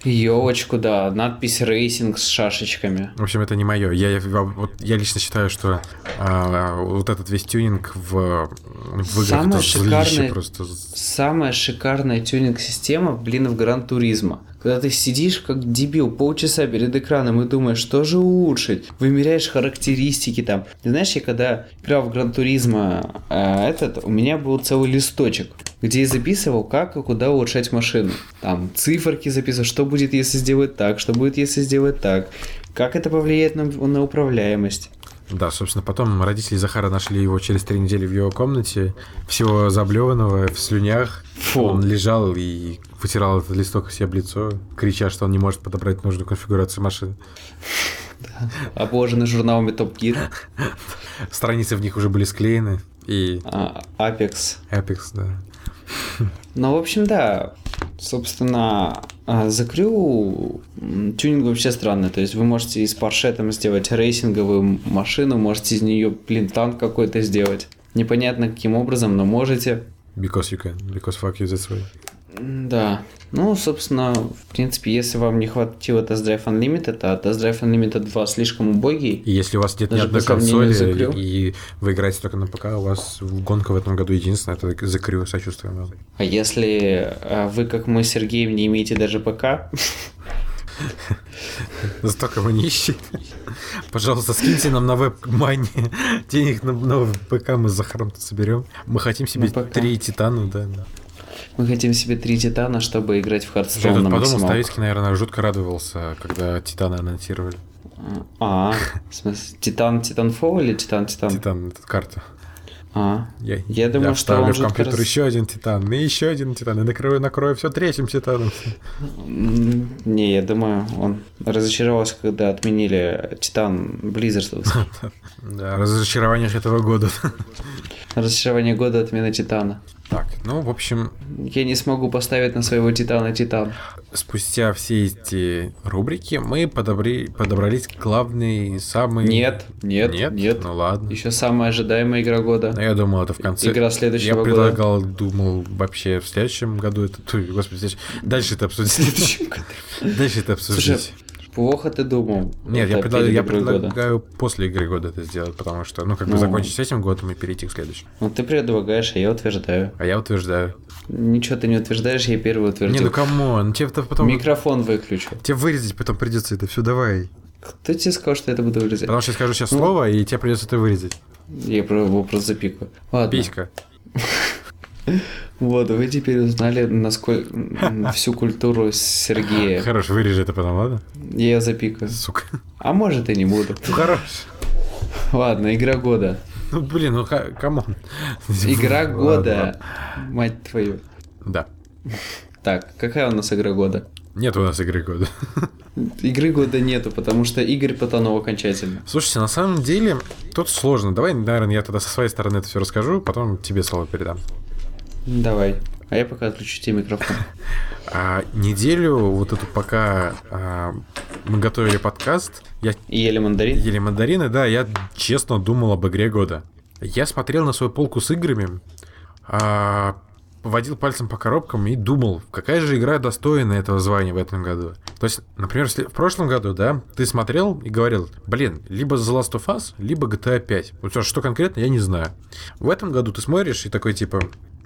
Елочку, да, надпись racing с шашечками. В общем, это не мое. Я, вот, я лично считаю, что а, вот этот весь тюнинг в, в играх Самое это шикарное- просто. Самая шикарная тюнинг-система, блин, в Гран Туризма. Когда ты сидишь как дебил полчаса перед экраном и думаешь, что же улучшить, вымеряешь характеристики там. Ты знаешь, я когда играл в Гран Туризма э, этот, у меня был целый листочек, где я записывал, как и куда улучшать машину. Там циферки записывал, что будет, если сделать так, что будет, если сделать так, как это повлияет на, на управляемость. Да, собственно, потом родители Захара нашли его через три недели в его комнате, всего заблеванного, в слюнях. Фу. Он лежал и вытирал этот листок себе об лицо, крича, что он не может подобрать нужную конфигурацию машины. Обложены журналами Top Gear, Страницы в них уже были склеены, и а, Apex. Apex, да. Ну, в общем, да. Собственно, а, за Крю м, тюнинг вообще странный. То есть вы можете из Porsche там сделать рейсинговую машину, можете из нее, блин, танк какой-то сделать. Непонятно каким образом, но можете. Because you can, because fuck you, that's way. Да. Ну, собственно, в принципе, если вам не хватило Test Drive Unlimited, а Test Drive Unlimited 2 слишком убогий, И если у вас нет ни одной консоли, и вы играете только на ПК, у вас гонка в этом году единственная, это The Crew, сочувствуем вам. а если а, вы, как мы с Сергеем, не имеете даже ПК, Настолько мы нищие. Пожалуйста, скиньте нам на веб-мани денег на новый ПК, мы с Захаром соберем. Мы хотим себе На три титана, да. да. Мы хотим себе три Титана, чтобы играть в Я Hearthstone тут на подумал, максималках. Ставицкий, наверное, жутко радовался, когда Титаны анонсировали. А, в смысле, Титан Титанфол или Титан Титан? Титан, эта карта. А, Я, Я думаю, что вставлю он в компьютер раз- еще один Титан, и еще один Титан, и накрою, накрою все третьим Титаном. не, я думаю, он разочаровался, когда отменили Титан Blizzard. Да, разочарование этого года. Разочарование года отмена Титана. Так, ну, в общем, Я не смогу поставить на своего Титана Титан. спустя все эти рубрики мы подобри, подобрались к главной, самой... Нет, нет, Нет? нет. Ну ладно. Еще самая ожидаемая игра года. Ну, я думал, это в конце. Игра следующего Я года. предлагал, думал, вообще в следующем году это... Ой, Господи, в следующем- Дальше это обсудить. Дальше это обсудить. Плохо ты думал. Нет, я, предлагаю, перед я игрой года. предлагаю после игры года это сделать, потому что, ну, как бы Ну. закончить с этим годом и перейти к следующему. Ну ты предлагаешь, а я утверждаю. А я утверждаю. Ничего ты не утверждаешь, я первый Не, утвердил. ну come on, тебе потом... Микрофон выключу. Тебе вырезать потом придется это все, давай. Кто тебе сказал, что я это буду вырезать? Потому что я скажу сейчас Ну. слово, и тебе придется это вырезать. Я его просто запикаю. Ладно. Писька. Вот, вы теперь узнали, насколько всю культуру Сергея. Хорош, вырежи это потом, ладно? Я запикаю. Сука. А может и не буду. Ну хорош. Ладно, игра года. Ну блин, ну come on. Игра года. Мать твою. Да. Так, какая у нас игра года? Нет у нас игры года. Игры года нету, потому что Игорь потонул окончательно. Слушайте, на самом деле, тут сложно. Давай, наверное, я тогда со своей стороны это все расскажу, потом тебе слово передам. Давай. А я пока отключу тебе микрофон. А, неделю, вот эту пока а, мы готовили подкаст, я ели мандарин? ели мандарины, да, я честно думал об игре года. Я смотрел на свою полку с играми, а, водил пальцем по коробкам и думал, какая же игра достойна этого звания в этом году. То есть, например, если в прошлом году, да, ты смотрел и говорил, блин, либо The Last of Us, либо GTA 5. Вот что конкретно, я не знаю. В этом году ты смотришь и такой, типа,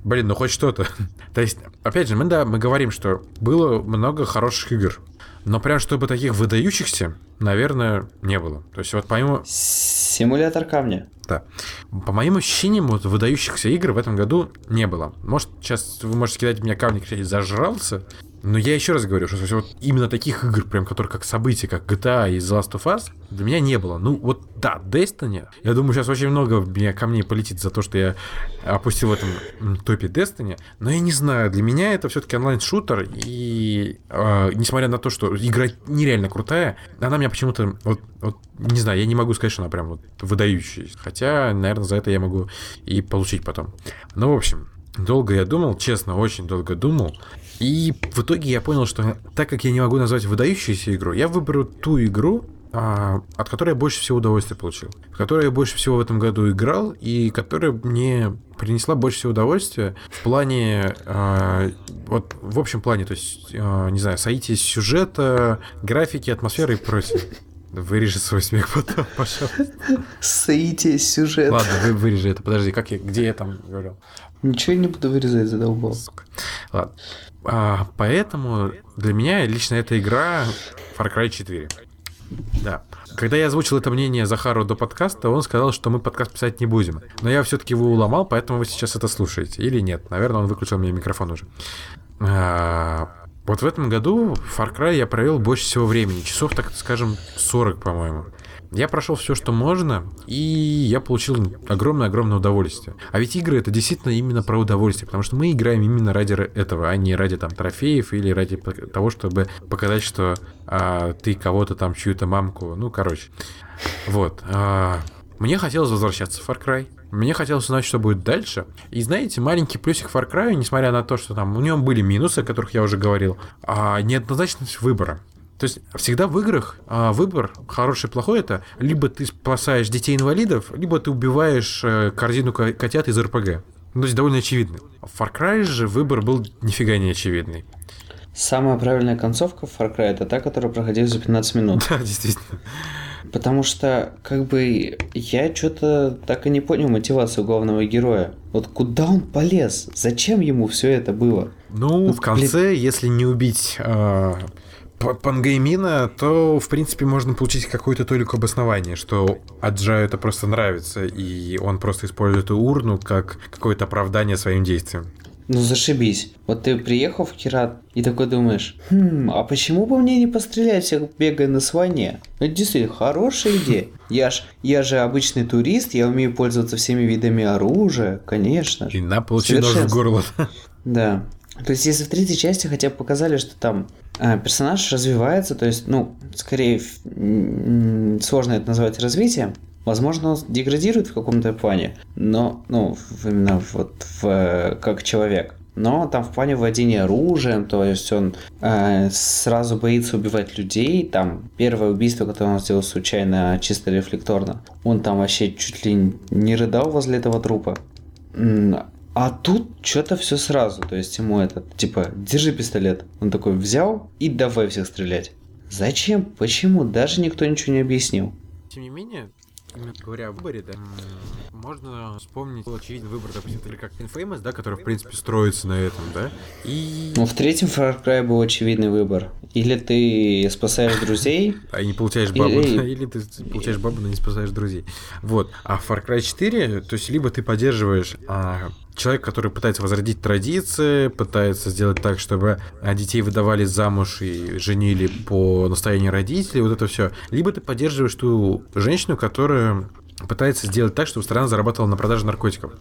блин, ну хоть что-то. То есть, опять же, мы, да, мы говорим, что было много хороших игр. Но прям чтобы таких выдающихся, наверное, не было. То есть вот помимо... Симулятор камня. Да. По моим ощущениям, вот выдающихся игр в этом году не было. Может, сейчас вы можете кидать меня камни, кричать, зажрался. Но я еще раз говорю, что вот именно таких игр, прям которые как события, как GTA и The Last of Us, для меня не было. Ну вот да, Destiny. Я думаю, сейчас очень много меня камней полетит за то, что я опустил в этом топе Destiny. Но я не знаю, для меня это все-таки онлайн-шутер. И э, несмотря на то, что игра нереально крутая, она меня почему-то вот, вот не знаю, я не могу сказать, что она прям вот выдающаяся. Хотя, наверное, за это я могу и получить потом. Ну, в общем, долго я думал, честно, очень долго думал. И в итоге я понял, что так как я не могу назвать выдающуюся игру, я выберу ту игру, а, от которой я больше всего удовольствия получил, в которой я больше всего в этом году играл и которая мне принесла больше всего удовольствия в плане, а, вот в общем плане, то есть, а, не знаю, соитие сюжета, графики, атмосферы и прочее. Вырежи свой смех потом, пожалуйста. Соитие сюжет. Ладно, вы вырежи это. Подожди, как я, где я там говорил? Ничего я не буду вырезать, задолбал. Сука. Ладно. А, поэтому для меня лично эта игра Far Cry 4. Да. Когда я озвучил это мнение Захару до подкаста, он сказал, что мы подкаст писать не будем. Но я все-таки его уломал, поэтому вы сейчас это слушаете. Или нет. Наверное, он выключил мне микрофон уже. А, Вот в этом году Far Cry я провел больше всего времени. Часов, так скажем, 40, по-моему. Я прошел все, что можно, и я получил огромное-огромное удовольствие. А ведь игры это действительно именно про удовольствие, потому что мы играем именно ради этого, а не ради там трофеев или ради того, чтобы показать, что а, ты кого-то там, чью-то мамку. Ну, короче. Вот. А, мне хотелось возвращаться в Far Cry. Мне хотелось узнать, что будет дальше. И знаете, маленький плюсик Far Cry, несмотря на то, что там у нем были минусы, о которых я уже говорил, а неоднозначность выбора. То есть всегда в играх а, выбор хороший плохой это либо ты спасаешь детей-инвалидов, либо ты убиваешь э, корзину котят из РПГ. Ну, то есть довольно очевидно. В Far Cry же выбор был нифига не очевидный. Самая правильная концовка в Far Cry это та, которая проходила за 15 минут. Да, действительно. Потому что, как бы, я что-то так и не понял мотивацию главного героя. Вот куда он полез? Зачем ему все это было? Ну, вот, в конце, блин... если не убить э, Пангеймина, то, в принципе, можно получить какое-то толику обоснование, что Аджаю это просто нравится, и он просто использует эту урну как какое-то оправдание своим действиям. Ну зашибись. Вот ты приехал в Кират и такой думаешь, хм, а почему бы мне не пострелять всех, бегая на слоне? Ну, это действительно хорошая идея. Я ж, я же обычный турист, я умею пользоваться всеми видами оружия, конечно. И на получи нож в горло. Да. То есть, если в третьей части хотя бы показали, что там персонаж развивается, то есть, ну, скорее сложно это назвать развитием, возможно, он деградирует в каком-то плане, но, ну, именно вот в, как человек. Но там в плане владения оружием, то есть он э, сразу боится убивать людей. Там первое убийство, которое он сделал случайно, чисто рефлекторно, он там вообще чуть ли не рыдал возле этого трупа. А тут что-то все сразу. То есть ему этот, типа, держи пистолет. Он такой взял и давай всех стрелять. Зачем? Почему? Даже никто ничего не объяснил. Тем не менее, говоря о выборе, да, можно вспомнить очевидный выбор, допустим, или как Infamous, да, который, в принципе, строится на этом, да, и... Ну, в третьем Far Cry был очевидный выбор. Или ты спасаешь друзей... А не получаешь бабу, или, или ты получаешь бабу, но не спасаешь друзей. Вот. А в Far Cry 4, то есть, либо ты поддерживаешь а, человек, который пытается возродить традиции, пытается сделать так, чтобы а, детей выдавали замуж и женили по настоянию родителей, вот это все. Либо ты поддерживаешь ту женщину, которая пытается сделать так, чтобы страна зарабатывала на продаже наркотиков.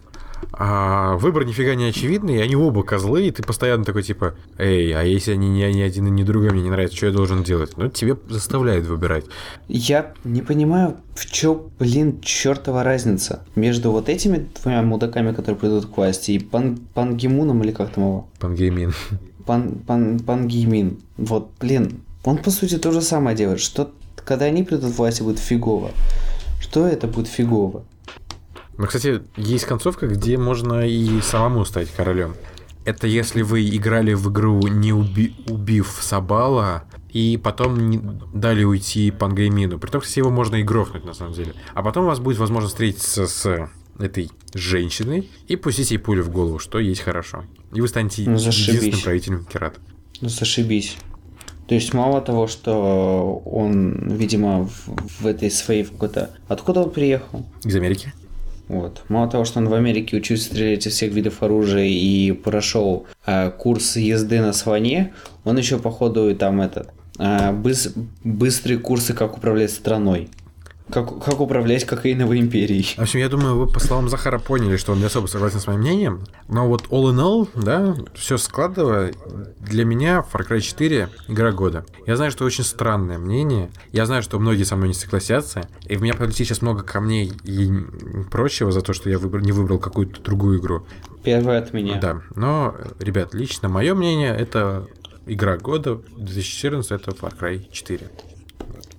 А выбор нифига не очевидный, они оба козлы, и ты постоянно такой типа, эй, а если они ни, ни один и ни другой мне не нравятся, что я должен делать? Ну, тебе заставляет выбирать. Я не понимаю, в чем, блин, чертова разница между вот этими двумя мудаками, которые придут к власти, и Пан, Пангимуном или как там его? Пангеймин. Пан, пан, Пангеймин. Вот, блин, он по сути то же самое делает, что когда они придут к власти, будет фигово. Что это будет фигово? Ну, кстати, есть концовка, где можно и самому стать королем. Это если вы играли в игру, не уби убив Сабала, и потом не дали уйти Пангеймину. При том, что его можно и грохнуть, на самом деле. А потом у вас будет возможность встретиться с этой женщиной и пустить ей пулю в голову, что есть хорошо. И вы станете ну, единственным правителем Керата. Ну, зашибись. То есть мало того, что он, видимо, в, в этой своей какой-то... Откуда он приехал? Из Америки. Вот. Мало того, что он в Америке учился стрелять из всех видов оружия и прошел э, курс езды на слоне, он еще, походу, там этот э, быс быстрые курсы, как управлять страной. Как, как управлять кокаиновой империей. В общем, я думаю, вы по словам Захара поняли, что он не особо согласен с моим мнением. Но вот all in all, да, все складывая, для меня Far Cry 4 игра года. Я знаю, что очень странное мнение. Я знаю, что многие со мной не согласятся. И в меня полетит сейчас много камней и прочего за то, что я выбрал, не выбрал какую-то другую игру. Первое от меня. Да. Но, ребят, лично мое мнение, это игра года 2014, это Far Cry 4.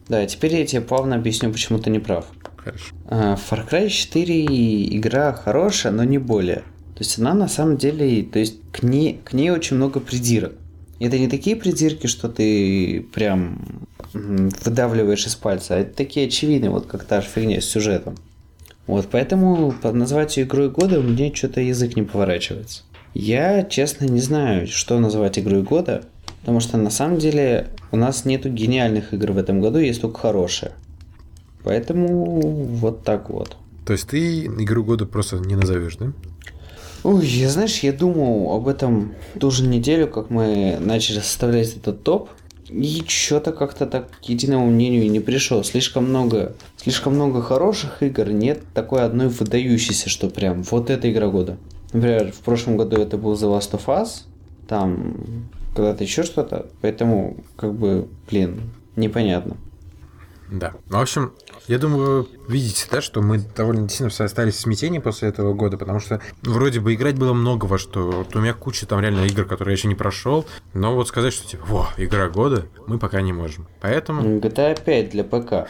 Да, теперь я тебе плавно объясню, почему ты не прав. Хорошо. А, Far Cry 4 игра хорошая, но не более. То есть она на самом деле, то есть к ней, к ней очень много придирок. Это не такие придирки, что ты прям выдавливаешь из пальца, а это такие очевидные, вот как та же фигня с сюжетом. Вот, поэтому назвать ее игрой года меня что-то язык не поворачивается. Я, честно, не знаю, что называть игрой года, Потому что на самом деле у нас нету гениальных игр в этом году, есть только хорошие. Поэтому вот так вот. То есть ты игру года просто не назовешь, да? Ой, я знаешь, я думал об этом ту же неделю, как мы начали составлять этот топ. И что-то как-то так к единому мнению не пришел. Слишком много, слишком много хороших игр, нет такой одной выдающейся, что прям вот эта игра года. Например, в прошлом году это был The Last of Us, там когда-то еще что-то, поэтому как бы, блин, непонятно. Да. Ну, в общем, я думаю, видите, да, что мы довольно сильно все остались в смятении после этого года, потому что вроде бы играть было много во что. Вот у меня куча там реально игр, которые я еще не прошел, но вот сказать, что типа, во, игра года, мы пока не можем. Поэтому... GTA 5 для ПК.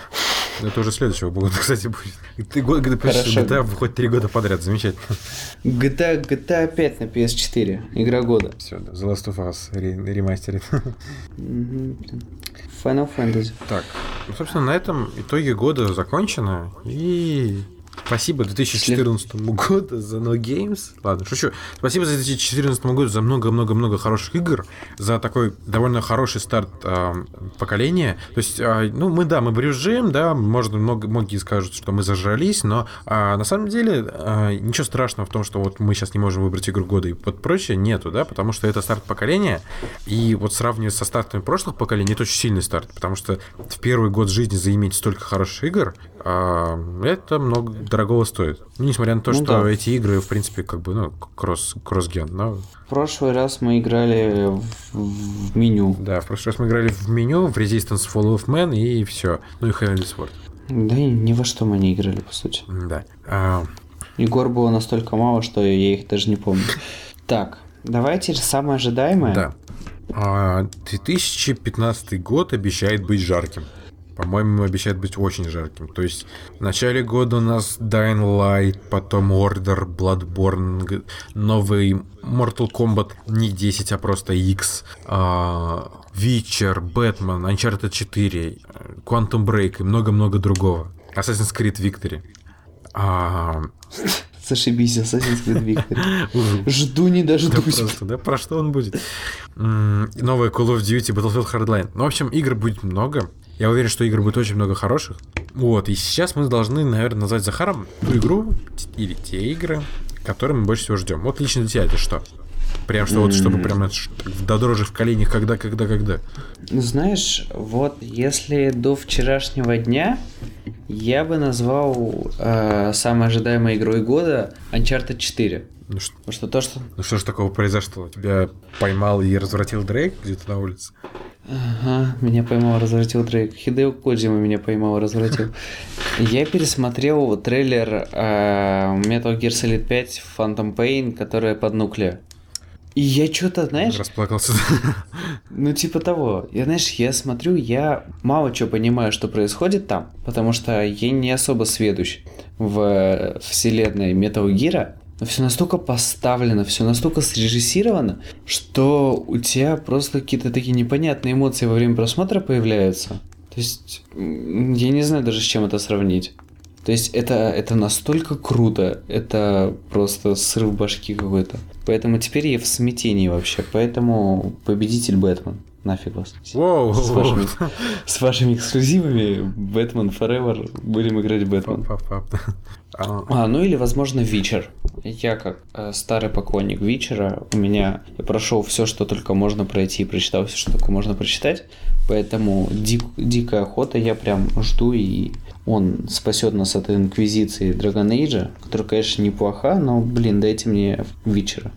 Это уже следующего года, кстати, будет. Ты год. GTA выходит три года подряд, замечательно. GTA, GTA 5 на PS4, игра года. Все, да, The Last of Us ремастерит. Final Fantasy. Так, ну, собственно, на этом итоги года закончено. И Спасибо 2014 году за No Games. Ладно, шучу. Спасибо за 2014 году за много-много-много хороших игр, за такой довольно хороший старт э, поколения. То есть, э, ну, мы, да, мы брюжим, да, можно, много, многие скажут, что мы зажрались, но э, на самом деле э, ничего страшного в том, что вот мы сейчас не можем выбрать игру года и вот прочее, нету, да, потому что это старт поколения, и вот сравнивая со стартами прошлых поколений, это очень сильный старт, потому что в первый год жизни заиметь столько хороших игр, а, это много дорогого стоит. Ну, несмотря на то, ну, что да. эти игры, в принципе, как бы, ну, кросс, кросс-ген, но... В прошлый раз мы играли в, в меню. Да, в прошлый раз мы играли в меню, в Resistance Fall of Man и все. Ну и Heavenly Sword. Да ни во что мы не играли, по сути. Да. А... Игр было настолько мало, что я их даже не помню. Так, давайте самое ожидаемое. Да. А, 2015 год обещает быть жарким. По-моему, обещает быть очень жарким. То есть в начале года у нас Dying Light, потом Order, Bloodborne, новый Mortal Kombat не 10, а просто X, uh, Witcher, Batman, Uncharted 4, Quantum Break и много-много другого. Assassin's Creed Victory. Uh, Зашибись, Assassin's Creed Victory. Жду не дождусь. Да, просто, да, про что он будет? Новая Call of Duty, Battlefield Hardline. Ну, в общем, игр будет много. Я уверен, что игр будет очень много хороших. Вот, и сейчас мы должны, наверное, назвать Захаром ту игру или те игры, которые мы больше всего ждем. Вот лично для тебя это что? Прям что вот, чтобы прям до дрожи в коленях, когда, когда, когда. Знаешь, вот если до вчерашнего дня я бы назвал э, самой ожидаемой игрой года Uncharted 4. Ну что, ну что то, что... Ну что ж такого произошло? Тебя поймал и развратил Дрейк где-то на улице? Ага, меня поймал, развратил Дрейк. Хидео Коджима меня поймал, развратил. Я пересмотрел трейлер э, Metal Gear Solid 5 Phantom Pain, которая под нуклео. И я что-то, знаешь... Расплакался. Ну, типа того. Я, знаешь, я смотрю, я мало чего понимаю, что происходит там, потому что я не особо сведущ в вселенной Metal Gear, но все настолько поставлено, все настолько срежиссировано, что у тебя просто какие-то такие непонятные эмоции во время просмотра появляются. То есть, я не знаю даже с чем это сравнить. То есть это, это настолько круто, это просто срыв башки какой-то. Поэтому теперь я в смятении вообще. Поэтому победитель Бэтмен. Нафиг вас. Воу, с, вашими, с вашими эксклюзивами Бэтмен Forever будем играть Бэтмен. А, ну или, возможно, Вичер. Я как э, старый поклонник Вичера, у меня я прошел все, что только можно пройти, и прочитал все, что только можно прочитать. Поэтому дик, дикая охота, я прям жду, и он спасет нас от инквизиции Dragon Age, которая, конечно, неплоха, но, блин, дайте мне Вичера.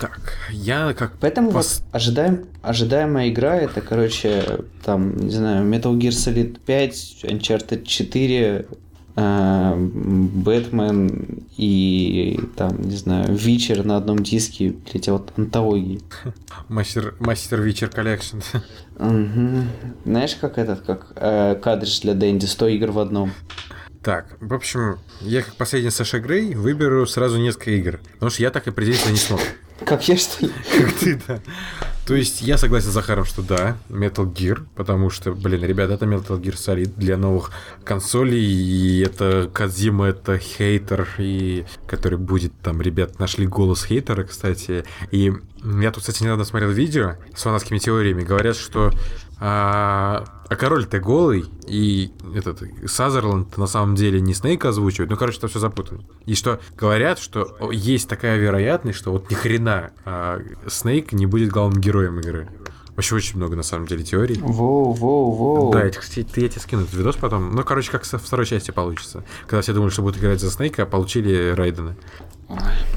Так, я как... Поэтому пос... вот ожидаем, ожидаемая игра, это, короче, там, не знаю, Metal Gear Solid 5, Uncharted 4, Бэтмен и там, не знаю, Witcher на одном диске, блять, а вот антологии. Master, Master Witcher Collection. Угу. Знаешь, как этот, как э, картридж для Дэнди, 100 игр в одном. Так, в общем, я как последний Саша Грей выберу сразу несколько игр, потому что я так определиться не смог. Как я, что ли? Как ты, да. То есть я согласен с Захаром, что да, Metal Gear, потому что, блин, ребята, это Metal Gear Solid для новых консолей, и это Кадзима, это хейтер, и который будет там, ребят, нашли голос хейтера, кстати, и я тут, кстати, недавно смотрел видео с фанатскими теориями, говорят, что А, а король-то голый, и этот Сазерленд на самом деле не Снейк озвучивает. Ну, короче, это все запутано. И что говорят, что есть такая вероятность, что вот ни хрена а Снейк не будет главным героем игры. Вообще очень много, на самом деле, теорий. Воу, воу, воу. Да, я, кстати, я тебе скину этот видос потом. Ну, короче, как со второй части получится. Когда все думали, что будут играть за Снейка, а получили Райдена.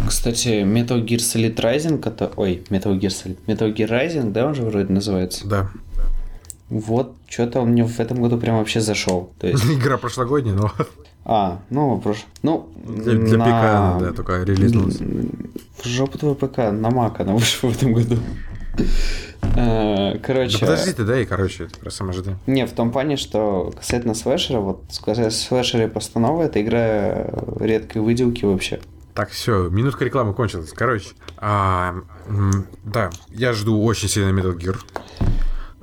Кстати, Metal Gear Solid Rising, это... Ой, Metal Gear Solid... Metal Gear Rising, да, он же вроде называется? Да. Вот, что-то он мне в этом году прям вообще зашел. То есть... Игра прошлогодняя, но... А, ну, прош... ну... Для, для на... ПК, да, только релизнулась. В жопу твой ПК, на Mac она вышла в этом году. Э, Короче... Да подожди ты, да, и, короче, про саможды. Не, в том плане, что касательно слэшера, вот сказать слэшеры постанова, это игра редкой выделки вообще. Так, все, минутка рекламы кончилась. Короче, а, да, я жду очень сильно Metal Gear.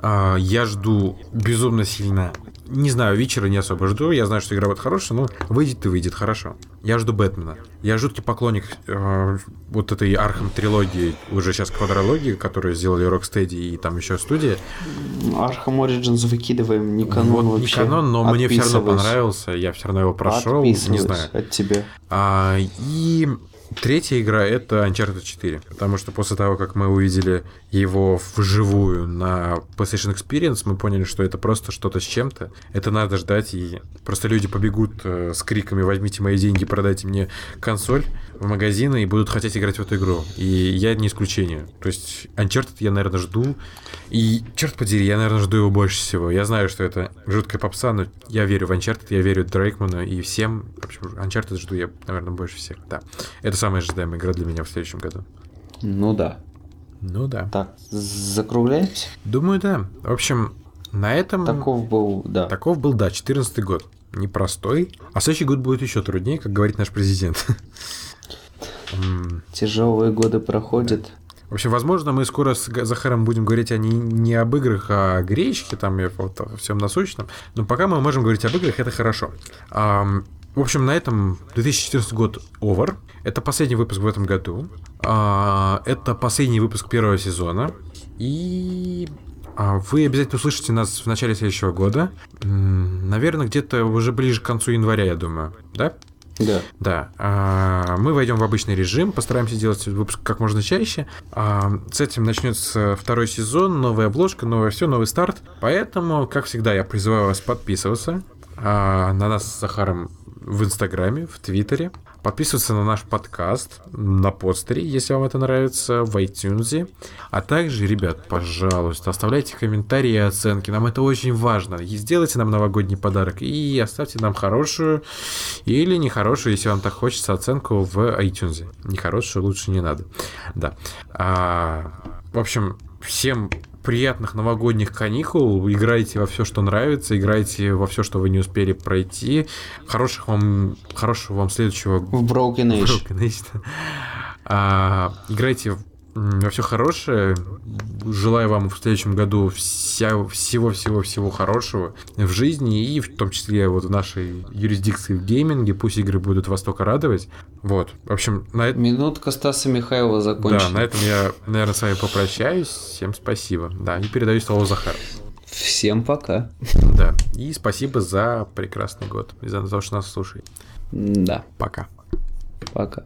А, я жду безумно сильно. Не знаю, вечера не особо жду. Я знаю, что игра будет хорошая, но выйдет и выйдет хорошо. Я жду Бэтмена. Я жуткий поклонник э, вот этой Arkham трилогии, уже сейчас квадрологии, которую сделали Rocksteady и там еще студия. Arkham Origins выкидываем, не канон вот вообще. не канон, но мне все равно понравился. Я все равно его прошел. Не знаю. от тебя. А, и третья игра это Uncharted 4. Потому что после того, как мы увидели его вживую на PlayStation Experience, мы поняли, что это просто что-то с чем-то. Это надо ждать, и просто люди побегут э, с криками «Возьмите мои деньги, продайте мне консоль» в магазины и будут хотеть играть в эту игру. И я не исключение. То есть Uncharted я, наверное, жду. И, черт подери, я, наверное, жду его больше всего. Я знаю, что это жуткая попса, но я верю в Uncharted, я верю Дрейкману и всем. В общем, Uncharted жду я, наверное, больше всех. Да. Это самая ожидаемая игра для меня в следующем году. Ну да. Ну да. Так, закругляемся? Думаю, да. В общем, на этом... Таков был, да. Таков был, да, 14 год. Непростой. А следующий год будет еще труднее, как говорит наш президент. Тяжелые годы проходят. В общем, возможно, мы скоро с Захаром будем говорить о не, не об играх, а о гречке, там, и вот о всем насущном. Но пока мы можем говорить об играх, это хорошо. В общем, на этом 2014 год over. Это последний выпуск в этом году. А, это последний выпуск первого сезона. И а, вы обязательно услышите нас в начале следующего года. Наверное, где-то уже ближе к концу января, я думаю. Да? Да. Да, а, мы войдем в обычный режим, постараемся делать выпуск как можно чаще. С этим начнется второй сезон, новая обложка, новое все, новый старт. Поэтому, как всегда, я призываю вас подписываться на нас с Захаром в Инстаграме, в Твиттере. Подписываться на наш подкаст на постере, если вам это нравится, в iTunes. А также, ребят, пожалуйста, оставляйте комментарии и оценки. Нам это очень важно. И сделайте нам новогодний подарок. И оставьте нам хорошую или нехорошую, если вам так хочется, оценку в iTunes. Нехорошую лучше не надо. Да. А, в общем, всем приятных новогодних каникул. Играйте во все, что нравится, играйте во все, что вы не успели пройти. Хороших вам, хорошего вам следующего В Broken Age. Broken Age, да. А, играйте во все хорошее. Желаю вам в следующем году вся- всего-всего-всего хорошего в жизни и в том числе вот в нашей юрисдикции в гейминге. Пусть игры будут вас только радовать. Вот. В общем, на этом Минутка Стаса Михайлова да, закончена. на этом я, наверное, с вами попрощаюсь. Всем спасибо. Да, и передаю слово Захару. Всем пока. Да. И спасибо за прекрасный год. И за то, что нас слушаете. Да, Пока. пока.